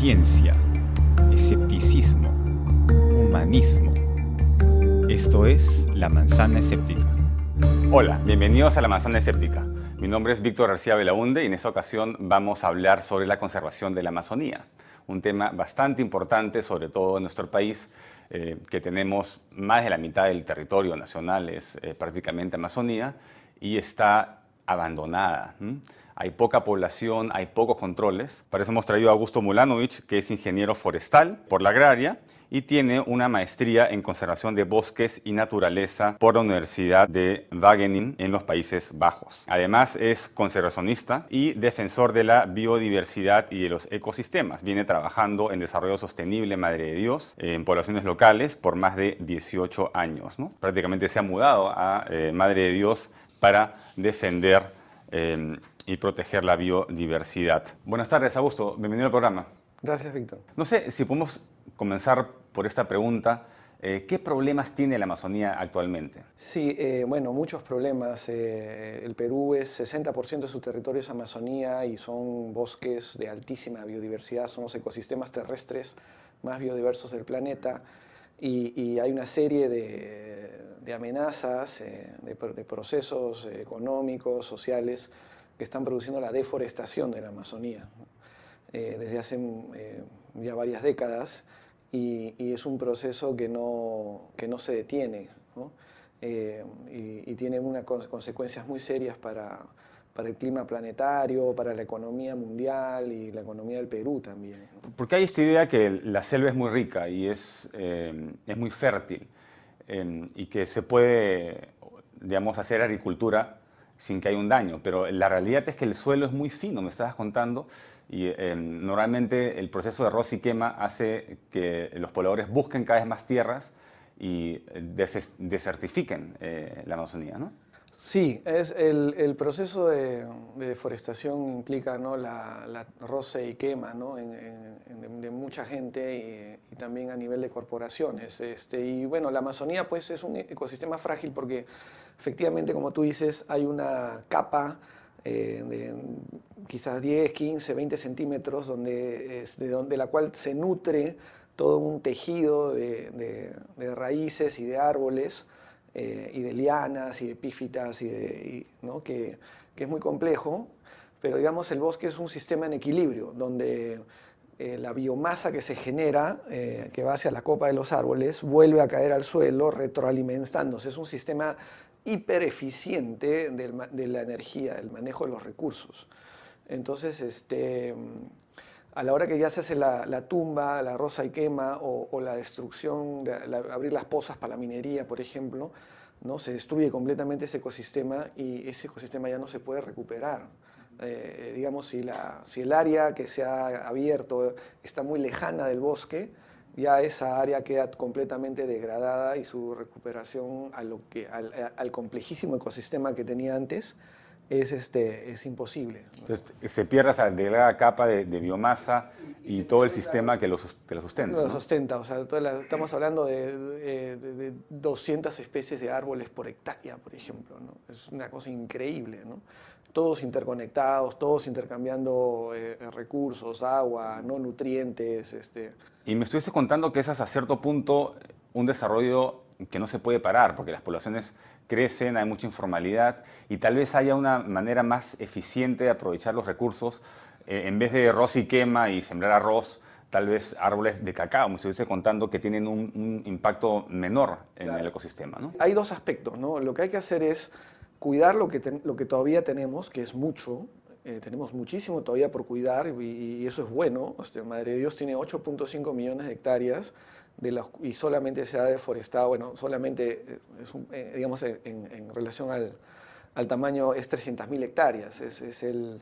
ciencia, escepticismo, humanismo. Esto es La Manzana Escéptica. Hola, bienvenidos a La Manzana Escéptica. Mi nombre es Víctor García Belaunde y en esta ocasión vamos a hablar sobre la conservación de la Amazonía, un tema bastante importante, sobre todo en nuestro país, eh, que tenemos más de la mitad del territorio nacional, es eh, prácticamente Amazonía, y está abandonada. Hay poca población, hay pocos controles. Para eso hemos traído a Augusto Mulanovic, que es ingeniero forestal por la agraria y tiene una maestría en conservación de bosques y naturaleza por la Universidad de Wageningen en los Países Bajos. Además es conservacionista y defensor de la biodiversidad y de los ecosistemas. Viene trabajando en desarrollo sostenible Madre de Dios en poblaciones locales por más de 18 años. Prácticamente se ha mudado a eh, Madre de Dios para defender eh, y proteger la biodiversidad. Buenas tardes, Augusto. Bienvenido al programa. Gracias, Víctor. No sé si podemos comenzar por esta pregunta. Eh, ¿Qué problemas tiene la Amazonía actualmente? Sí, eh, bueno, muchos problemas. el Perú es 60% de su territorio es Amazonía y son bosques de altísima biodiversidad, son los ecosistemas terrestres más biodiversos del planeta y hay una serie de, de amenazas, eh, de, procesos económicos, sociales, que están produciendo la deforestación de la Amazonía eh, desde hace eh, ya varias décadas y, es un proceso que no, que no se detiene y, tiene unas consecuencias muy serias para, para el clima planetario, para la economía mundial y la economía del Perú también. Porque hay esta idea que la selva es muy rica y es, es muy fértil y que se puede, digamos, hacer agricultura sin que haya un daño. Pero la realidad es que el suelo es muy fino, me estabas contando, y eh, normalmente el proceso de arroz y quema hace que los pobladores busquen cada vez más tierras y desertifiquen eh, la Amazonía, ¿no? Sí, es el, proceso de, deforestación implica ¿no? la, roce y quema ¿no? de mucha gente y, también a nivel de corporaciones. Este, y bueno, la Amazonía pues es un ecosistema frágil porque efectivamente, como tú dices, hay una capa eh, de quizás 10, 15, 20 centímetros donde, es de, donde la cual se nutre todo un tejido de, de raíces y de árboles eh, y de lianas y de epífitas, y ¿no? que, que, es muy complejo, pero digamos el bosque es un sistema en equilibrio, donde eh, la biomasa que se genera, eh, que va hacia la copa de los árboles, vuelve a caer al suelo retroalimentándose. Es un sistema hiper eficiente de la energía, del manejo de los recursos. Entonces, este, a la hora que ya se hace la, tumba, la rosa y quema o, la destrucción, de, abrir las pozas para la minería, por ejemplo, ¿no? se destruye completamente ese ecosistema y ese ecosistema ya no se puede recuperar. Eh, digamos, si, la, si el área que se ha abierto está muy lejana del bosque, ya esa área queda completamente degradada y su recuperación a lo que, al complejísimo ecosistema que tenía antes es, este, es imposible. Entonces, se pierde esa delgada capa de, biomasa y, todo el sistema que lo, que lo sustenta. Lo sustenta, o sea, estamos hablando de, 200 especies de árboles por hectárea, por ejemplo. ¿no? Es una cosa increíble, ¿no? Todos interconectados, todos intercambiando eh, recursos, agua, no nutrientes. Este. Y me estuviste contando que es hasta cierto punto un desarrollo que no se puede parar, porque las poblaciones crecen, hay mucha informalidad y tal vez haya una manera más eficiente de aprovechar los recursos. Eh, en vez de arroz y quema y sembrar arroz, tal vez árboles de cacao, me estoy contando que tienen un, impacto menor en el ecosistema. ¿no? Hay dos aspectos. ¿no? Lo que hay que hacer es cuidar lo que, lo que todavía tenemos, que es mucho. Eh, tenemos muchísimo todavía por cuidar y, eso es bueno. Este, Madre de Dios tiene 8.5 millones de hectáreas y solamente se ha deforestado, bueno, solamente, eh, es eh, digamos, en, relación al, al, tamaño es 300.000 hectáreas, es, es el,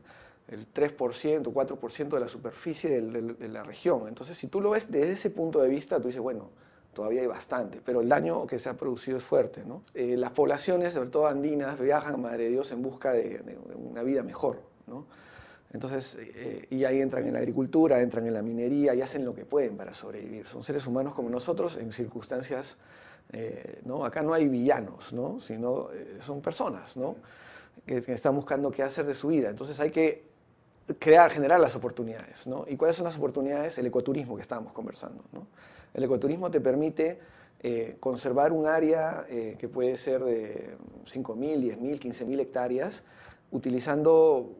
el, 3%, 4% de la superficie de, la región. Entonces, si tú lo ves desde ese punto de vista, tú dices, bueno, todavía hay bastante, pero el daño que se ha producido es fuerte. ¿no? Eh, las poblaciones, sobre todo andinas, viajan a Madre de Dios en busca de, de una vida mejor. ¿no? Entonces, eh, y ahí entran en la agricultura, entran en la minería y hacen lo que pueden para sobrevivir. Son seres humanos como nosotros en circunstancias, eh, ¿no? Acá no hay villanos, ¿no? Sino eh, son personas, ¿no? Que, están buscando qué hacer de su vida. Entonces hay que crear, generar las oportunidades. ¿no? ¿Y cuáles son las oportunidades? El ecoturismo que estábamos conversando. ¿no? El ecoturismo te permite eh, conservar un área eh, que puede ser de 5.000, 10.000, 15.000 hectáreas, utilizando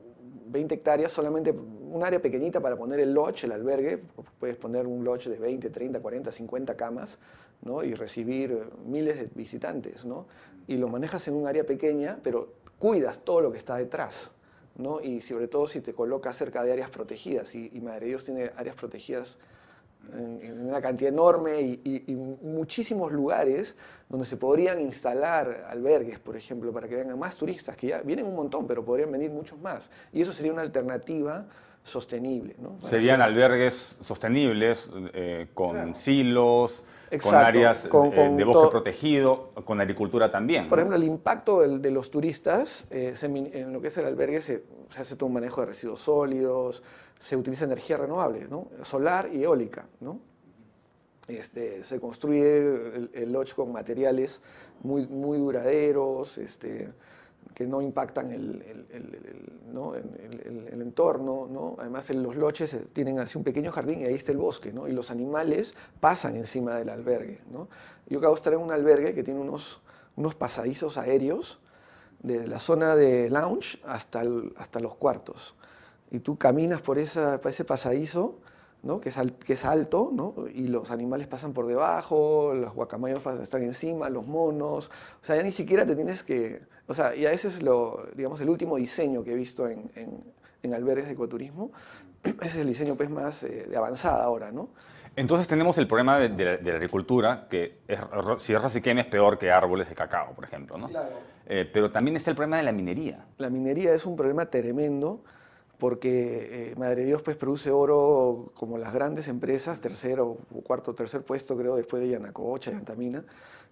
20 hectáreas, solamente un área pequeñita para poner el lodge, el albergue. Puedes poner un lodge de 20, 30, 40, 50 camas ¿no? y recibir miles de visitantes. ¿no? Y lo manejas en un área pequeña, pero cuidas todo lo que está detrás. ¿no? Y sobre todo si te colocas cerca de áreas protegidas. Y, y Madre Dios tiene áreas protegidas en, una cantidad enorme y, muchísimos lugares donde se podrían instalar albergues, por ejemplo, para que vengan más turistas, que ya vienen un montón, pero podrían venir muchos más. Y eso sería una alternativa sostenible. Serían albergues sostenibles, eh, con silos, con áreas eh, de bosque protegido, con agricultura también. Por ejemplo, el impacto de, los turistas, eh, en lo que es el albergue, se, hace todo un manejo de residuos sólidos, se utiliza energía renovable, ¿no? solar y eólica. ¿no? Este, se construye el, lodge con materiales muy, muy duraderos, este, que no impactan el, el, entorno. ¿no? Además, los loches tienen así un pequeño jardín y ahí está el bosque, ¿no? y los animales pasan encima del albergue. ¿no? Yo acabo de estar en un albergue que tiene unos, unos pasadizos aéreos desde la zona de lounge hasta, hasta los cuartos. Y tú caminas por, esa, por ese pasadizo ¿no? que, es que es alto, ¿no? y los animales pasan por debajo, los guacamayos están encima, los monos, o sea, ya ni siquiera te tienes que, o sea, y ese es lo, digamos, el último diseño que he visto en, en, albergues de ecoturismo, ese es el diseño pues más eh, de avanzada ahora, ¿no? Entonces tenemos el problema de, la, agricultura, que es, si es es peor que árboles de cacao, por ejemplo, ¿no? Claro. Eh, pero también está el problema de la minería. La minería es un problema tremendo, porque eh, Madre Dios pues produce oro como las grandes empresas, tercero, cuarto, tercer puesto creo después de Yanacocha y Antamina,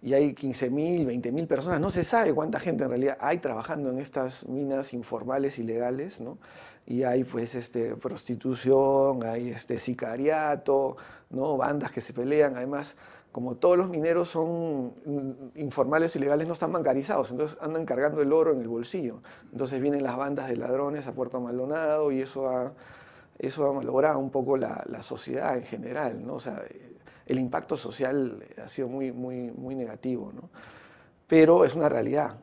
y hay 15.000, 20.000 personas, no se sabe cuánta gente en realidad hay trabajando en estas minas informales, ilegales, ¿no? Y hay pues este, prostitución, hay este, sicariato, ¿no? bandas que se pelean, además como todos los mineros son informales y legales, no están bancarizados, entonces andan cargando el oro en el bolsillo. Entonces vienen las bandas de ladrones a Puerto Maldonado y eso ha, eso ha malogrado un poco la, sociedad en general. ¿no? O sea, el impacto social ha sido muy, muy, muy negativo, ¿no? pero es una realidad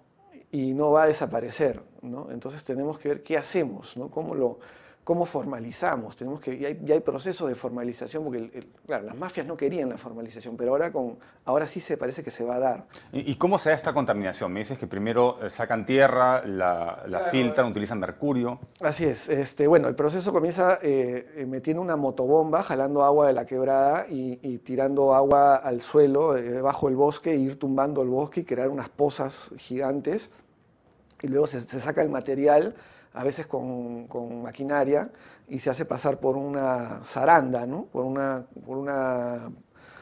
y no va a desaparecer. ¿no? Entonces tenemos que ver qué hacemos, ¿no? cómo lo cómo formalizamos. Tenemos que, ya, hay, procesos de formalización, porque claro, las mafias no querían la formalización, pero ahora, con, ahora sí se parece que se va a dar. ¿Y, cómo se da esta contaminación? Me dices que primero eh, sacan tierra, la, filtran, utilizan mercurio. Así es. Este, bueno, el proceso comienza eh, eh, metiendo una motobomba, jalando agua de la quebrada y, tirando agua al suelo, debajo del bosque, e ir tumbando el bosque y crear unas pozas gigantes. Y luego se saca el material a veces con, maquinaria, y se hace pasar por una zaranda, ¿no? Por una, por una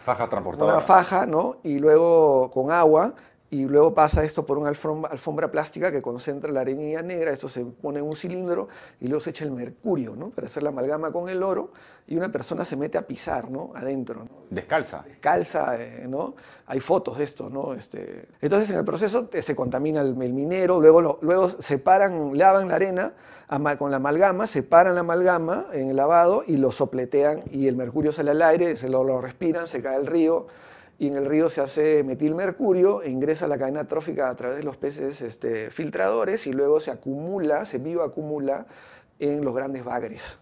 faja transportadora. Una faja, ¿no? Y luego con agua, y luego pasa esto por una alfombra, plástica que concentra la arenilla negra, esto se pone en un cilindro y luego se echa el mercurio, ¿no? Para hacer la amalgama con el oro y una persona se mete a pisar, ¿no? Adentro. Descalza. Descalza, eh, ¿no? Hay fotos de esto, ¿no? Este... Entonces en el proceso eh, se contamina el, minero, luego, luego separan, lavan la arena con la amalgama, separan la amalgama en el lavado y lo sopletean y el mercurio sale al aire, se lo, lo respiran, se cae al río y en el río se hace metilmercurio e ingresa a la cadena trófica a través de los peces este, filtradores y luego se acumula, se bioacumula en los grandes bagres.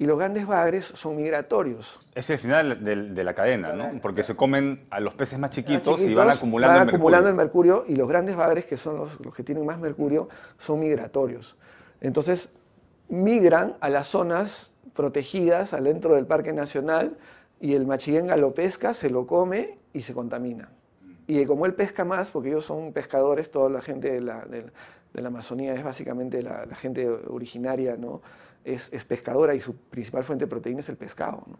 Y los grandes bagres son migratorios. Es el final de, la cadena, ¿no? Porque se comen a los peces más chiquitos, y van acumulando, van el, acumulando mercurio. el mercurio. Y los grandes bagres, que son los, los que tienen más mercurio, son migratorios. Entonces, migran a las zonas protegidas adentro del Parque Nacional y el machiguenga lo pesca, se lo come y se contamina. Y como él pesca más, porque ellos son pescadores, toda la gente de la, de, la Amazonía es básicamente la, gente originaria, ¿no? Es, es, pescadora y su principal fuente de proteína es el pescado. ¿no?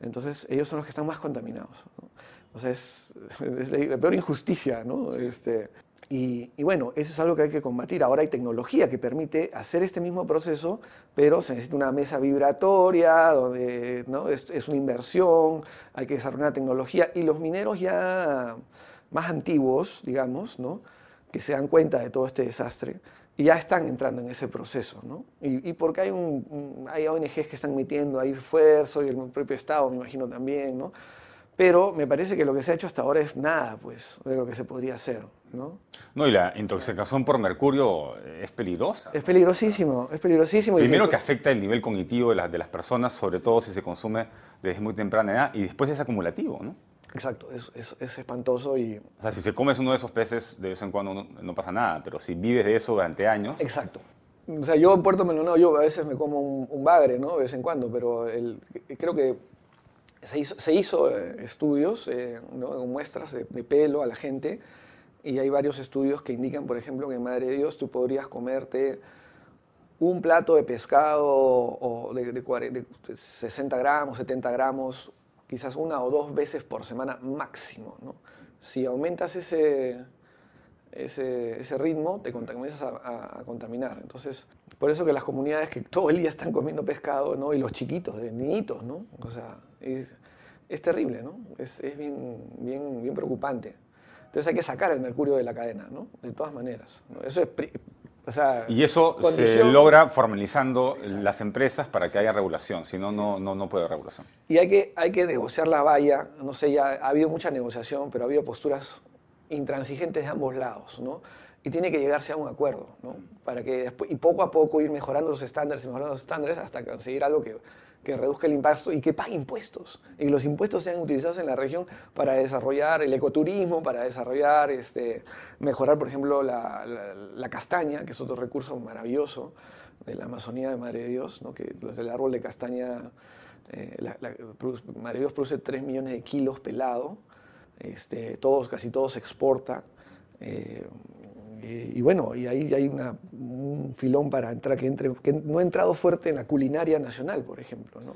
Entonces ellos son los que están más contaminados. ¿no? O sea, es, la peor injusticia. ¿no? Este, y, bueno, eso es algo que hay que combatir. Ahora hay tecnología que permite hacer este mismo proceso, pero se necesita una mesa vibratoria, donde ¿no? es, es, una inversión, hay que desarrollar tecnología. Y los mineros ya más antiguos, digamos, ¿no? que se dan cuenta de todo este desastre, y ya están entrando en ese proceso, ¿no? Y, porque hay, un, hay ONGs que están metiendo ahí esfuerzo y el propio Estado, me imagino también, ¿no? Pero me parece que lo que se ha hecho hasta ahora es nada, pues, de lo que se podría hacer, ¿no? No, y la intoxicación por mercurio es peligrosa. Es peligrosísimo, es peligrosísimo. Primero que afecta el nivel cognitivo de las, de las personas, sobre todo si se consume desde muy temprana edad, y después es acumulativo, ¿no? Exacto, es, es, es, espantoso y... O sea, si se comes uno de esos peces, de vez en cuando no, pasa nada, pero si vives de eso durante años... Exacto. O sea, yo en Puerto Maldonado, yo a veces me como un, bagre, ¿no? De vez en cuando, pero el, creo que se hizo, se hizo eh, estudios, eh, muestras de, pelo a la gente, y hay varios estudios que indican, por ejemplo, que Madre de Dios tú podrías comerte un plato de pescado o de, de 60 gramos, 70 gramos, quizás una o dos veces por semana máximo. Si aumentas ese, ese, ese ritmo, te comienzas a, contaminar. Entonces, por eso que las comunidades que todo el día están comiendo pescado, ¿no? y los chiquitos, de niñitos, ¿no? Es, es terrible, ¿no? es, es bien, bien, bien preocupante. Entonces hay que sacar el mercurio de la cadena, ¿no? De todas maneras. Eso es y eso se logra formalizando las empresas para que haya regulación, si no, no, no puede haber regulación. Y hay que, hay que negociar la valla, no sé, ya ha habido mucha negociación, pero ha habido posturas intransigentes de ambos lados, ¿no? Y tiene que llegarse a un acuerdo, ¿no? Para que y poco a poco ir mejorando los estándares y mejorando los estándares hasta conseguir algo que que reduzca el impacto y que pague impuestos. Y los impuestos sean utilizados en la región para desarrollar el ecoturismo, para desarrollar, este, mejorar, por ejemplo, la, la, castaña, que es otro recurso maravilloso de la Amazonía de Madre de Dios, ¿no? que el árbol de castaña, eh, Madre de Dios produce 3 millones de kilos pelado, este, todos, casi todo se exporta. Eh, y, bueno, y ahí hay un filón para entrar que, entre, que no ha entrado fuerte en la culinaria nacional, por ejemplo. ¿no?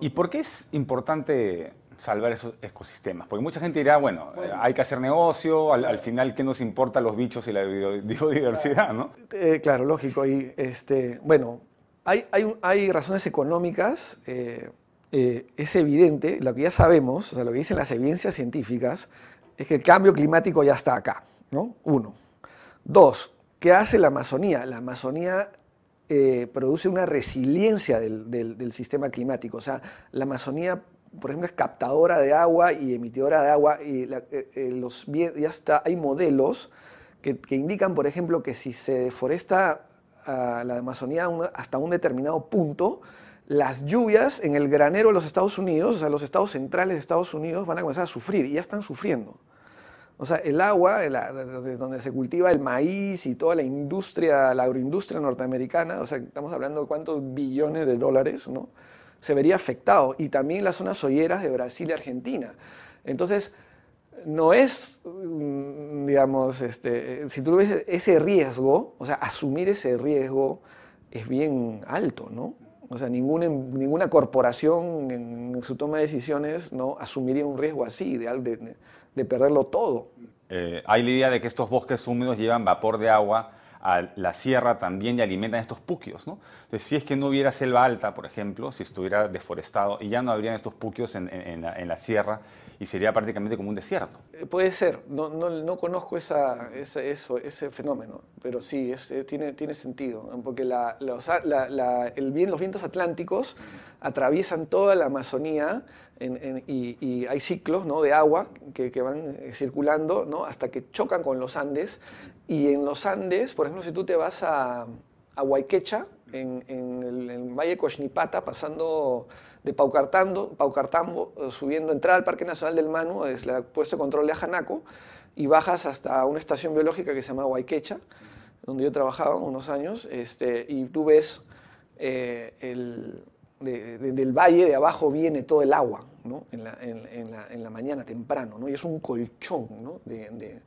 ¿Y por qué es importante salvar esos ecosistemas? Porque mucha gente dirá, bueno, hay que hacer negocio, al, final, ¿qué nos importa los bichos y la biodiversidad? ¿no? Eh, claro, lógico. Y, este, bueno, hay, hay, hay razones económicas. Eh, eh, es evidente, lo que ya sabemos, o sea, lo que dicen las evidencias científicas, es que el cambio climático ya está acá, ¿no? Uno. Dos, ¿qué hace la Amazonía? La Amazonía eh, produce una resiliencia del, sistema climático. O sea, la Amazonía, por ejemplo, es captadora de agua y emitidora de agua. Y eh, eh, los, ya está, hay modelos que, indican, por ejemplo, que si se deforesta la Amazonía hasta un determinado punto, las lluvias en el granero de los Estados Unidos, o sea, los estados centrales de Estados Unidos, van a comenzar a sufrir y ya están sufriendo. O sea, el agua, donde se cultiva el maíz y toda la industria, la agroindustria norteamericana, o sea, estamos hablando de cuántos billones de dólares, ¿no? Se vería afectado. Y también las zonas soyeras de Brasil y Argentina. Entonces, no es, mm, digamos, este, si tú ves ese riesgo, o sea, asumir ese riesgo es bien alto, ¿no? O sea, ninguna, ninguna corporación en, su toma de decisiones no asumiría un riesgo así, de, de de perderlo todo. Eh, hay la idea de que estos bosques húmedos llevan vapor de agua a la sierra también y alimentan estos puquios. ¿no? Entonces, si es que no hubiera selva alta, por ejemplo, si estuviera deforestado, y ya no habrían estos puquios en, la, sierra y sería prácticamente como un desierto. Eh, puede ser, no, no, conozco esa, eso, ese fenómeno, pero sí, eh, tiene, tiene sentido, porque la, el, los vientos atlánticos atraviesan toda la Amazonía y, hay ciclos ¿no? de agua que, que, van circulando ¿no? hasta que chocan con los Andes. Y en los Andes, por ejemplo, si tú te vas a, a Huayquecha, en, el, Valle Cochnipata, pasando de Paucartambo, Paucartambo, eh, subiendo, entrar al Parque Nacional del Manu, es el puesto de control de Ajanaco, y bajas hasta una estación biológica que se llama Huayquecha, donde yo he trabajado unos años, este, y tú ves eh, el, del valle de abajo viene todo el agua, ¿no? en, la, en, la, en, la, mañana temprano, ¿no? y es un colchón ¿no? de,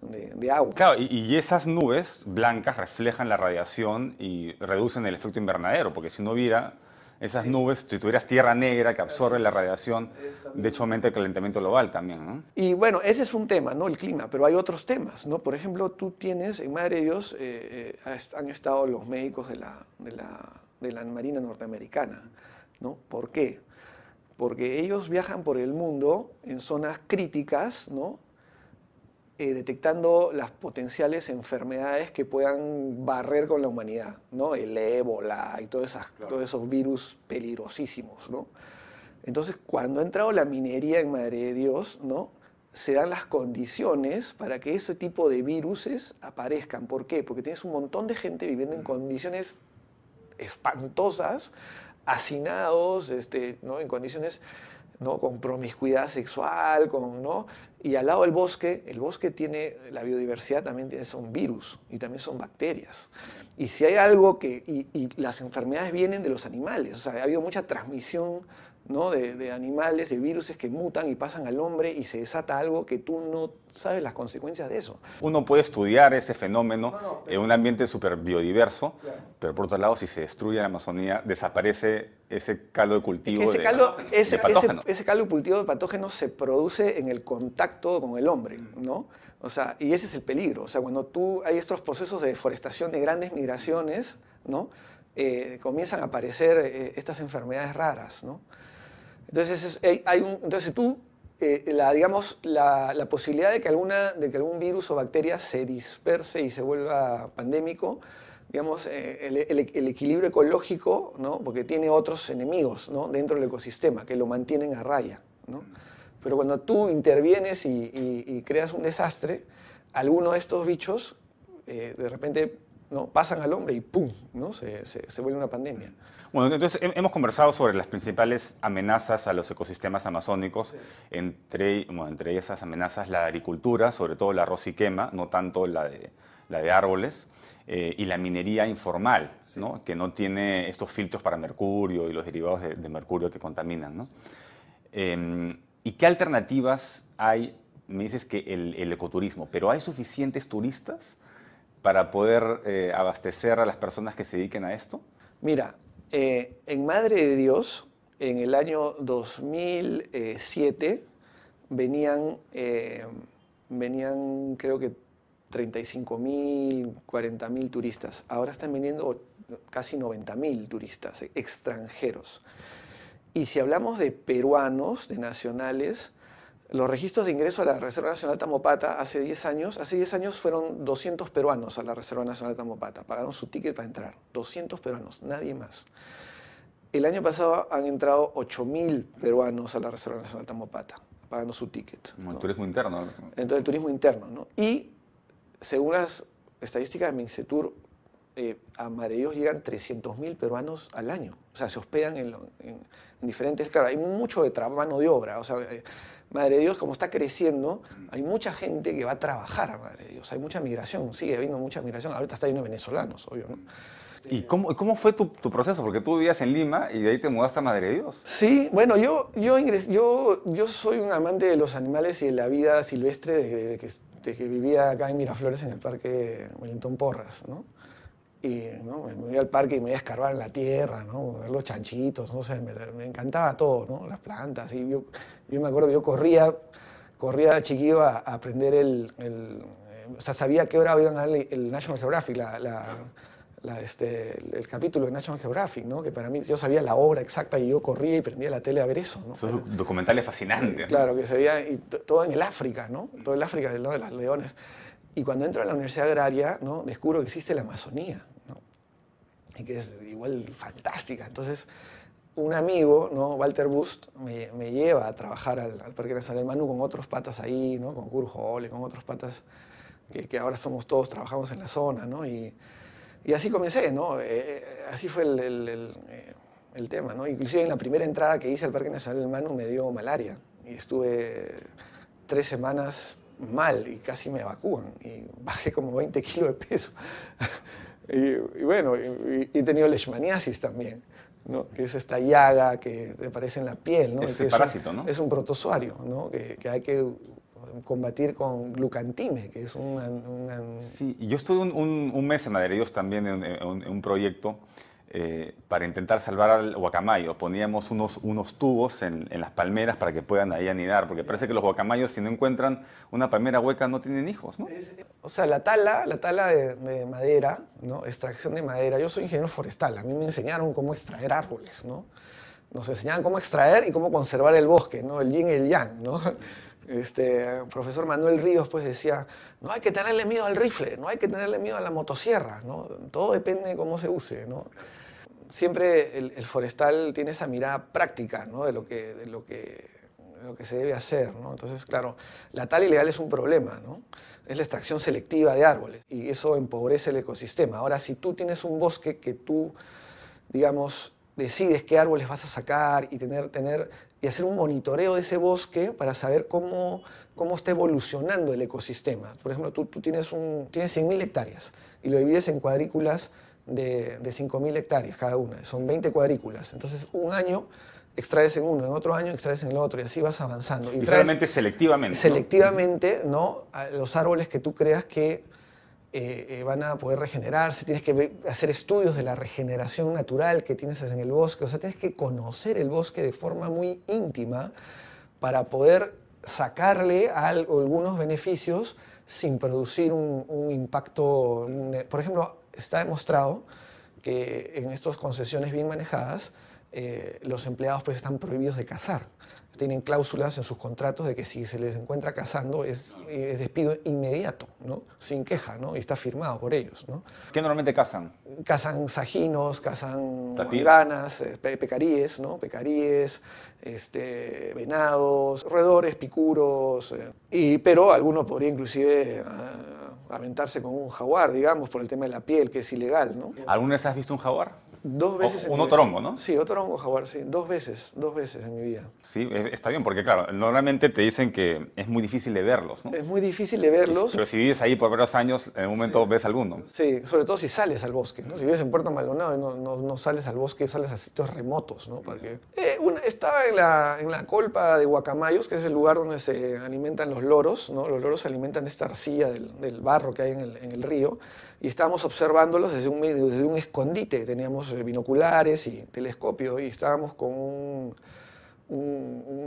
de, agua. Claro, y, esas nubes blancas reflejan la radiación y reducen el efecto invernadero, porque si no hubiera esas nubes, si tuvieras tierra negra que absorbe la radiación, de hecho aumenta el calentamiento global también. ¿no? Y bueno, ese es un tema, ¿no? el clima, pero hay otros temas. ¿no? Por ejemplo, tú tienes, en Madre de Dios, eh, eh, han estado los médicos de la, de la de la Marina norteamericana. ¿no? ¿Por qué? Porque ellos viajan por el mundo en zonas críticas, ¿no? Eh, detectando las potenciales enfermedades que puedan barrer con la humanidad, ¿no? El ébola y todos esos virus peligrosísimos, ¿no? Entonces, cuando ha entrado la minería en Madre de Dios, ¿no? se dan las condiciones para que ese tipo de viruses aparezcan. ¿Por qué? Porque tienes un montón de gente viviendo en condiciones espantosas, hacinados, este, ¿no? en condiciones ¿no? con promiscuidad sexual, con, ¿no? y al lado del bosque, el bosque tiene, la biodiversidad también tiene, son virus y también son bacterias. Y si hay algo que, y, y las enfermedades vienen de los animales, o sea, ha habido mucha transmisión ¿no? De, animales, de virus que mutan y pasan al hombre y se desata algo que tú no sabes las consecuencias de eso. Uno puede estudiar ese fenómeno en un ambiente súper biodiverso, pero por otro lado, si se destruye la Amazonía, desaparece ese caldo de cultivo ese de, caldo, ese, ese, caldo de cultivo de patógenos se produce en el contacto con el hombre, ¿no? O sea, y ese es el peligro. O sea, cuando tú hay estos procesos de deforestación de grandes migraciones, ¿no? Eh, comienzan a aparecer eh, estas enfermedades raras, ¿no? Entonces, hay un, entonces tú, eh, la, digamos, la, posibilidad de que, alguna, de que algún virus o bacteria se disperse y se vuelva pandémico, digamos, eh, el, el, equilibrio ecológico, ¿no? porque tiene otros enemigos ¿no? dentro del ecosistema que lo mantienen a raya. ¿no? Pero cuando tú intervienes y, creas un desastre, alguno de estos bichos eh, de repente ¿no? pasan al hombre y ¡pum! ¿no? Se, se, se vuelve una pandemia. Bueno, entonces hemos conversado sobre las principales amenazas a los ecosistemas amazónicos, entre, entre esas amenazas la agricultura, sobre todo la arroz y quema, no tanto la de, la de árboles, eh, y la minería informal, ¿no? que no tiene estos filtros para mercurio y los derivados de, mercurio que contaminan. ¿no? Em, ¿Y qué alternativas hay? Me dices que el, ecoturismo, pero ¿hay suficientes turistas para poder eh, abastecer a las personas que se dediquen a esto? Mira, eh, en Madre de Dios, en el año 2007, venían, eh, venían creo que 35 mil, 40 mil turistas. Ahora están viniendo casi 90 mil turistas extranjeros. Y si hablamos de peruanos, de nacionales, los registros de ingreso a la Reserva Nacional Tamopata hace 10 años, hace 10 años fueron 200 peruanos a la Reserva Nacional Tamopata, pagaron su ticket para entrar, 200 peruanos, nadie más. El año pasado han entrado 8.000 peruanos a la Reserva Nacional Tamopata, pagando su ticket. el turismo interno. Entonces el turismo interno, ¿no? Y según las estadísticas de Mincetur, eh, a Dios llegan 300.000 peruanos al año. O sea, se hospedan en, diferentes... Claro, hay mucho de mano de obra. O sea, eh, Madre de Dios, como está creciendo, hay mucha gente que va a trabajar a Madre de Dios. Hay mucha migración, sigue habiendo mucha migración. Ahorita está lleno de venezolanos, obvio, ¿no? ¿Y cómo, cómo fue tu, tu, proceso? Porque tú vivías en Lima y de ahí te mudaste a Madre de Dios. Sí, bueno, yo, yo, yo, yo soy un amante de los animales y de la vida silvestre desde que, desde que vivía acá en Miraflores, en el Parque Wellington Porras, ¿no? Y ¿no? me iba al parque y me iba a escarbar en la tierra, ¿no? ver los chanchitos, no sé, me, encantaba todo, ¿no? las plantas. Y yo, yo me acuerdo que yo corría, corría chiquillo a, aprender el, el, O sea, sabía qué hora iban a dar el, National Geographic, la, la, este, el, capítulo de National Geographic, ¿no? que para mí yo sabía la obra exacta y yo corría y prendía la tele a ver eso. ¿no? Esos documentales fascinantes. Claro, que se veía y todo en el África, ¿no? todo el África del lado de las leones. Y cuando entro a la Universidad Agraria, ¿no? descubro que existe la Amazonía y que es igual fantástica. Entonces, un amigo, ¿no? Walter Bust, me, me lleva a trabajar al, Parque Nacional Manu con otros patas ahí, ¿no? con Kurt Hole, con otros patas que, que, ahora somos todos, trabajamos en la zona. ¿no? Y, y así comencé, ¿no? Eh, eh, así fue el, eh, el, tema. ¿no? Inclusive en la primera entrada que hice al Parque Nacional Manu me dio malaria y estuve tres semanas mal y casi me evacúan y bajé como 20 kilos de peso. Y, bueno, y, he tenido leishmaniasis también, ¿no? que es esta llaga que aparece en la piel. ¿no? Es un parásito, ¿no? Es un protozoario ¿no? que, que hay que combatir con glucantime, que es un... Sí, yo estuve un, un, mes en Madrid también en, en, un proyecto eh, para intentar salvar al guacamayo. Poníamos unos, unos tubos en, en, las palmeras para que puedan ahí anidar, porque parece que los guacamayos si no encuentran una palmera hueca no tienen hijos, ¿no? O sea, la tala, la tala de, madera, ¿no? extracción de madera. Yo soy ingeniero forestal, a mí me enseñaron cómo extraer árboles, ¿no? Nos enseñaban cómo extraer y cómo conservar el bosque, ¿no? El yin y el yang, ¿no? Este, profesor Manuel Ríos pues decía, no hay que tenerle miedo al rifle, no hay que tenerle miedo a la motosierra, ¿no? todo depende de cómo se use. ¿no? Siempre el, forestal tiene esa mirada práctica ¿no? de, lo que, de, lo que, lo que se debe hacer. ¿no? Entonces, claro, la tala ilegal es un problema, ¿no? es la extracción selectiva de árboles y eso empobrece el ecosistema. Ahora, si tú tienes un bosque que tú, digamos, decides qué árboles vas a sacar y, tener, tener, y hacer un monitoreo de ese bosque para saber cómo, cómo está evolucionando el ecosistema. Por ejemplo, tú, tú tienes, un, tienes 100.000 hectáreas y lo divides en cuadrículas de, de 5.000 hectáreas cada una. Son 20 cuadrículas. Entonces, un año extraes en uno, en otro año extraes en el otro y así vas avanzando. Y, solamente selectivamente. Selectivamente, ¿no? Los árboles que tú creas que eh, eh, van a poder regenerarse, tienes que hacer estudios de la regeneración natural que tienes en el bosque, o sea, tienes que conocer el bosque de forma muy íntima para poder sacarle algunos beneficios sin producir un, impacto. por ejemplo, está demostrado que en estas concesiones bien manejadas, eh, los empleados pues están prohibidos de cazar tienen cláusulas en sus contratos de que si se les encuentra cazando es, despido inmediato, ¿no? sin queja, ¿no? y está firmado por ellos. ¿no? ¿Qué normalmente cazan? Cazan sajinos, cazan ganas, eh, pecaríes, ¿no? pecaríes, este, venados, roedores, picuros, eh, y, pero algunos podrían inclusive ah, aventarse con un jaguar, digamos, por el tema de la piel, que es ilegal. ¿no? ¿Alguna vez has visto un jaguar? Dos veces. un otorongo, ¿no? Sí, otorongo jaguar, sí. Dos veces, dos veces en mi vida. Sí, está bien, porque claro, normalmente te dicen que es muy difícil de verlos, ¿no? Es muy difícil de verlos. Pero si vives ahí por varios años, en un momento ves alguno. Sí, sobre todo si sales al bosque, ¿no? Si vives en Puerto Maldonado no, no, no sales al bosque, sales a sitios remotos, ¿no? Porque eh, estaba en la, en la colpa de Guacamayos, que es el lugar donde se alimentan los loros, ¿no? Los loros se alimentan de esta arcilla del, del barro que hay en el, en el río y estábamos observándolos desde un, desde un escondite. Teníamos eh, binoculares y telescopio y estábamos con un,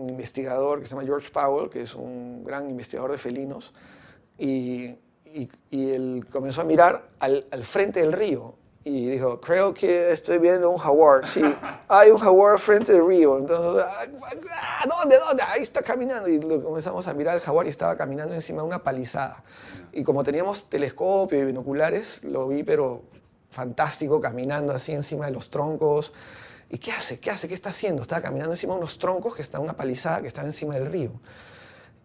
investigador que se llama George Powell, que es un gran investigador de felinos, y, y, y él comenzó a mirar al, al frente del río y dijo, creo que estoy viendo un jaguar. Sí, hay un jaguar frente del río. Entonces, ah, ¿dónde, dónde? Ahí está caminando. Y comenzamos a mirar al jaguar y estaba caminando encima de una palizada. Y como teníamos telescopio y binoculares, lo vi, pero fantástico, caminando así encima de los troncos. ¿Y qué hace? ¿Qué hace? ¿Qué está haciendo? Estaba caminando encima de unos troncos que está una palizada que estaba encima del río.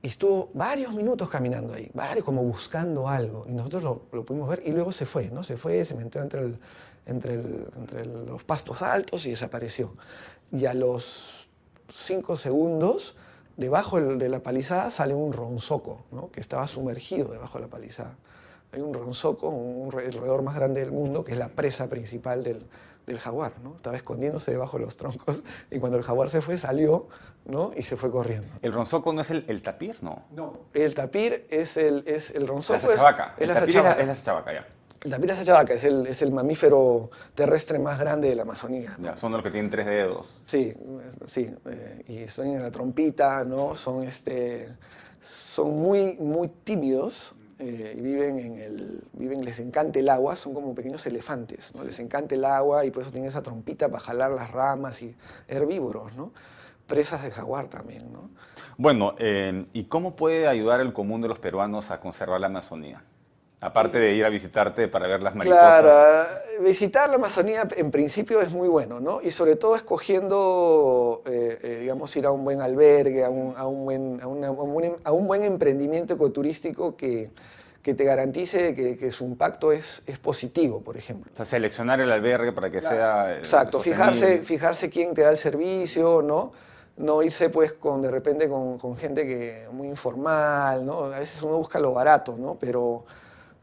Y estuvo varios minutos caminando ahí, varios, como buscando algo. Y nosotros lo, lo, pudimos ver y luego se fue, ¿no? Se fue, se metió entre, el, entre, el, entre los pastos altos y desapareció. Y a los cinco segundos, debajo de la palizada sale un ronzoco, ¿no? Que estaba sumergido debajo de la palizada. Hay un ronzoco, un, el roedor más grande del mundo, que es la presa principal del, del jaguar, ¿no? Estaba escondiéndose debajo de los troncos y cuando el jaguar se fue salió, ¿no? Y se fue corriendo. ¿El ronzoco no es el, tapir, no? No, el tapir es el, es el ronzoco. La sachabaca. Es, el la sachabaca. Es la sachabaca, ya. El tapir es la sachabaca, es el, es el mamífero terrestre más grande de la Amazonía. Ya, son los que tienen tres dedos. Sí, sí, eh, y son en la trompita, ¿no? Son, este, son muy, muy tímidos, eh, viven en el, viven, les encanta el agua, son como pequeños elefantes, ¿no? Les encanta el agua y por eso tienen esa trompita para jalar las ramas y herbívoros, ¿no? Presas de jaguar también, ¿no? Bueno, eh, ¿y cómo puede ayudar el común de los peruanos a conservar la Amazonía? Aparte de ir a visitarte para ver las mariposas. Claro, visitar la Amazonía en principio es muy bueno, ¿no? Y sobre todo escogiendo, eh, eh, digamos, ir a un buen albergue, a un, a un, buen, a una, a un buen emprendimiento ecoturístico que, que te garantice que, que, su impacto es, es positivo, por ejemplo. O sea, seleccionar el albergue para que sea... Eh, Exacto, fijarse, fijarse quién te da el servicio, ¿no? no irse pues con de repente con, con, gente que muy informal, ¿no? A veces uno busca lo barato, ¿no? Pero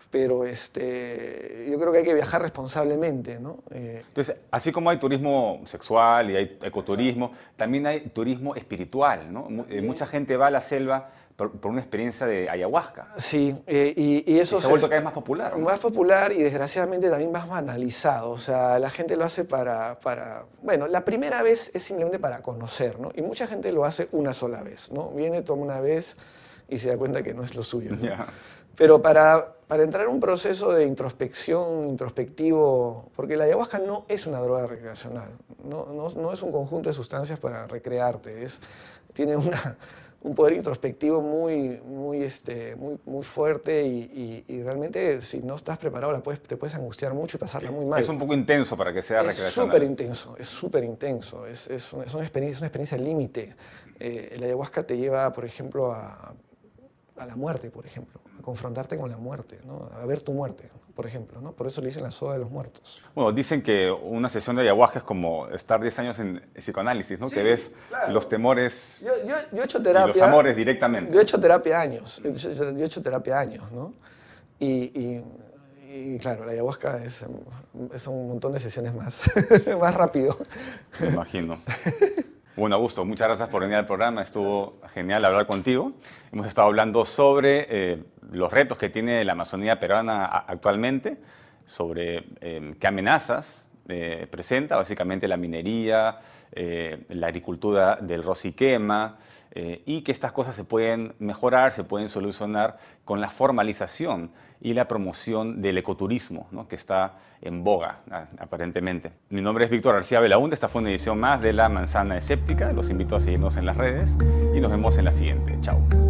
pero este, yo creo que hay que viajar responsablemente. ¿no? Eh, Entonces, así como hay turismo sexual y hay ecoturismo, también hay turismo espiritual. ¿no? Eh, mucha gente va a la selva por, una experiencia de ayahuasca. Sí, eh, y, eso se ha vuelto cada vez más popular. Más popular y desgraciadamente también más banalizado. O sea, la gente lo hace para, para, Bueno, la primera vez es simplemente para conocer, ¿no? Y mucha gente lo hace una sola vez, ¿no? Viene, toma una vez y se da cuenta que no es lo suyo. Pero para, para entrar en un proceso de introspección, introspectivo, porque la ayahuasca no es una droga recreacional, no, no, no es un conjunto de sustancias para recrearte, es, tiene una, un poder introspectivo muy, muy, este, muy, muy fuerte y, realmente si no estás preparado la puedes, te puedes angustiar mucho y pasarla muy mal. Es un poco intenso para que sea recreacional. Es súper intenso, es súper intenso, es, es, una, experiencia, una experiencia límite. Eh, el ayahuasca te lleva, por ejemplo, a, a la muerte, por ejemplo, a confrontarte con la muerte, ¿no? a ver tu muerte, por ejemplo. ¿no? Por eso le dicen la soda de los muertos. Bueno, dicen que una sesión de ayahuasca es como estar 10 años en psicoanálisis, ¿no? que ves los temores yo, yo, he hecho terapia, y los amores directamente. Yo he hecho terapia años, yo, he hecho terapia años, ¿no? Y, y, claro, la ayahuasca es, es, un montón de sesiones más, más rápido. Me imagino. Bueno, Augusto, muchas gracias por venir al programa. Estuvo genial hablar contigo. Hemos estado hablando sobre eh, los retos que tiene la Amazonía peruana actualmente, sobre eh, qué amenazas eh, presenta, básicamente la minería, la agricultura del rosiquema, y que estas cosas se pueden mejorar, se pueden solucionar con la formalización y la promoción del ecoturismo, que está en boga, aparentemente. Mi nombre es Víctor García Belaúnde, esta fue una edición más de La Manzana Escéptica, los invito a seguirnos en las redes y nos vemos en la siguiente. Chao.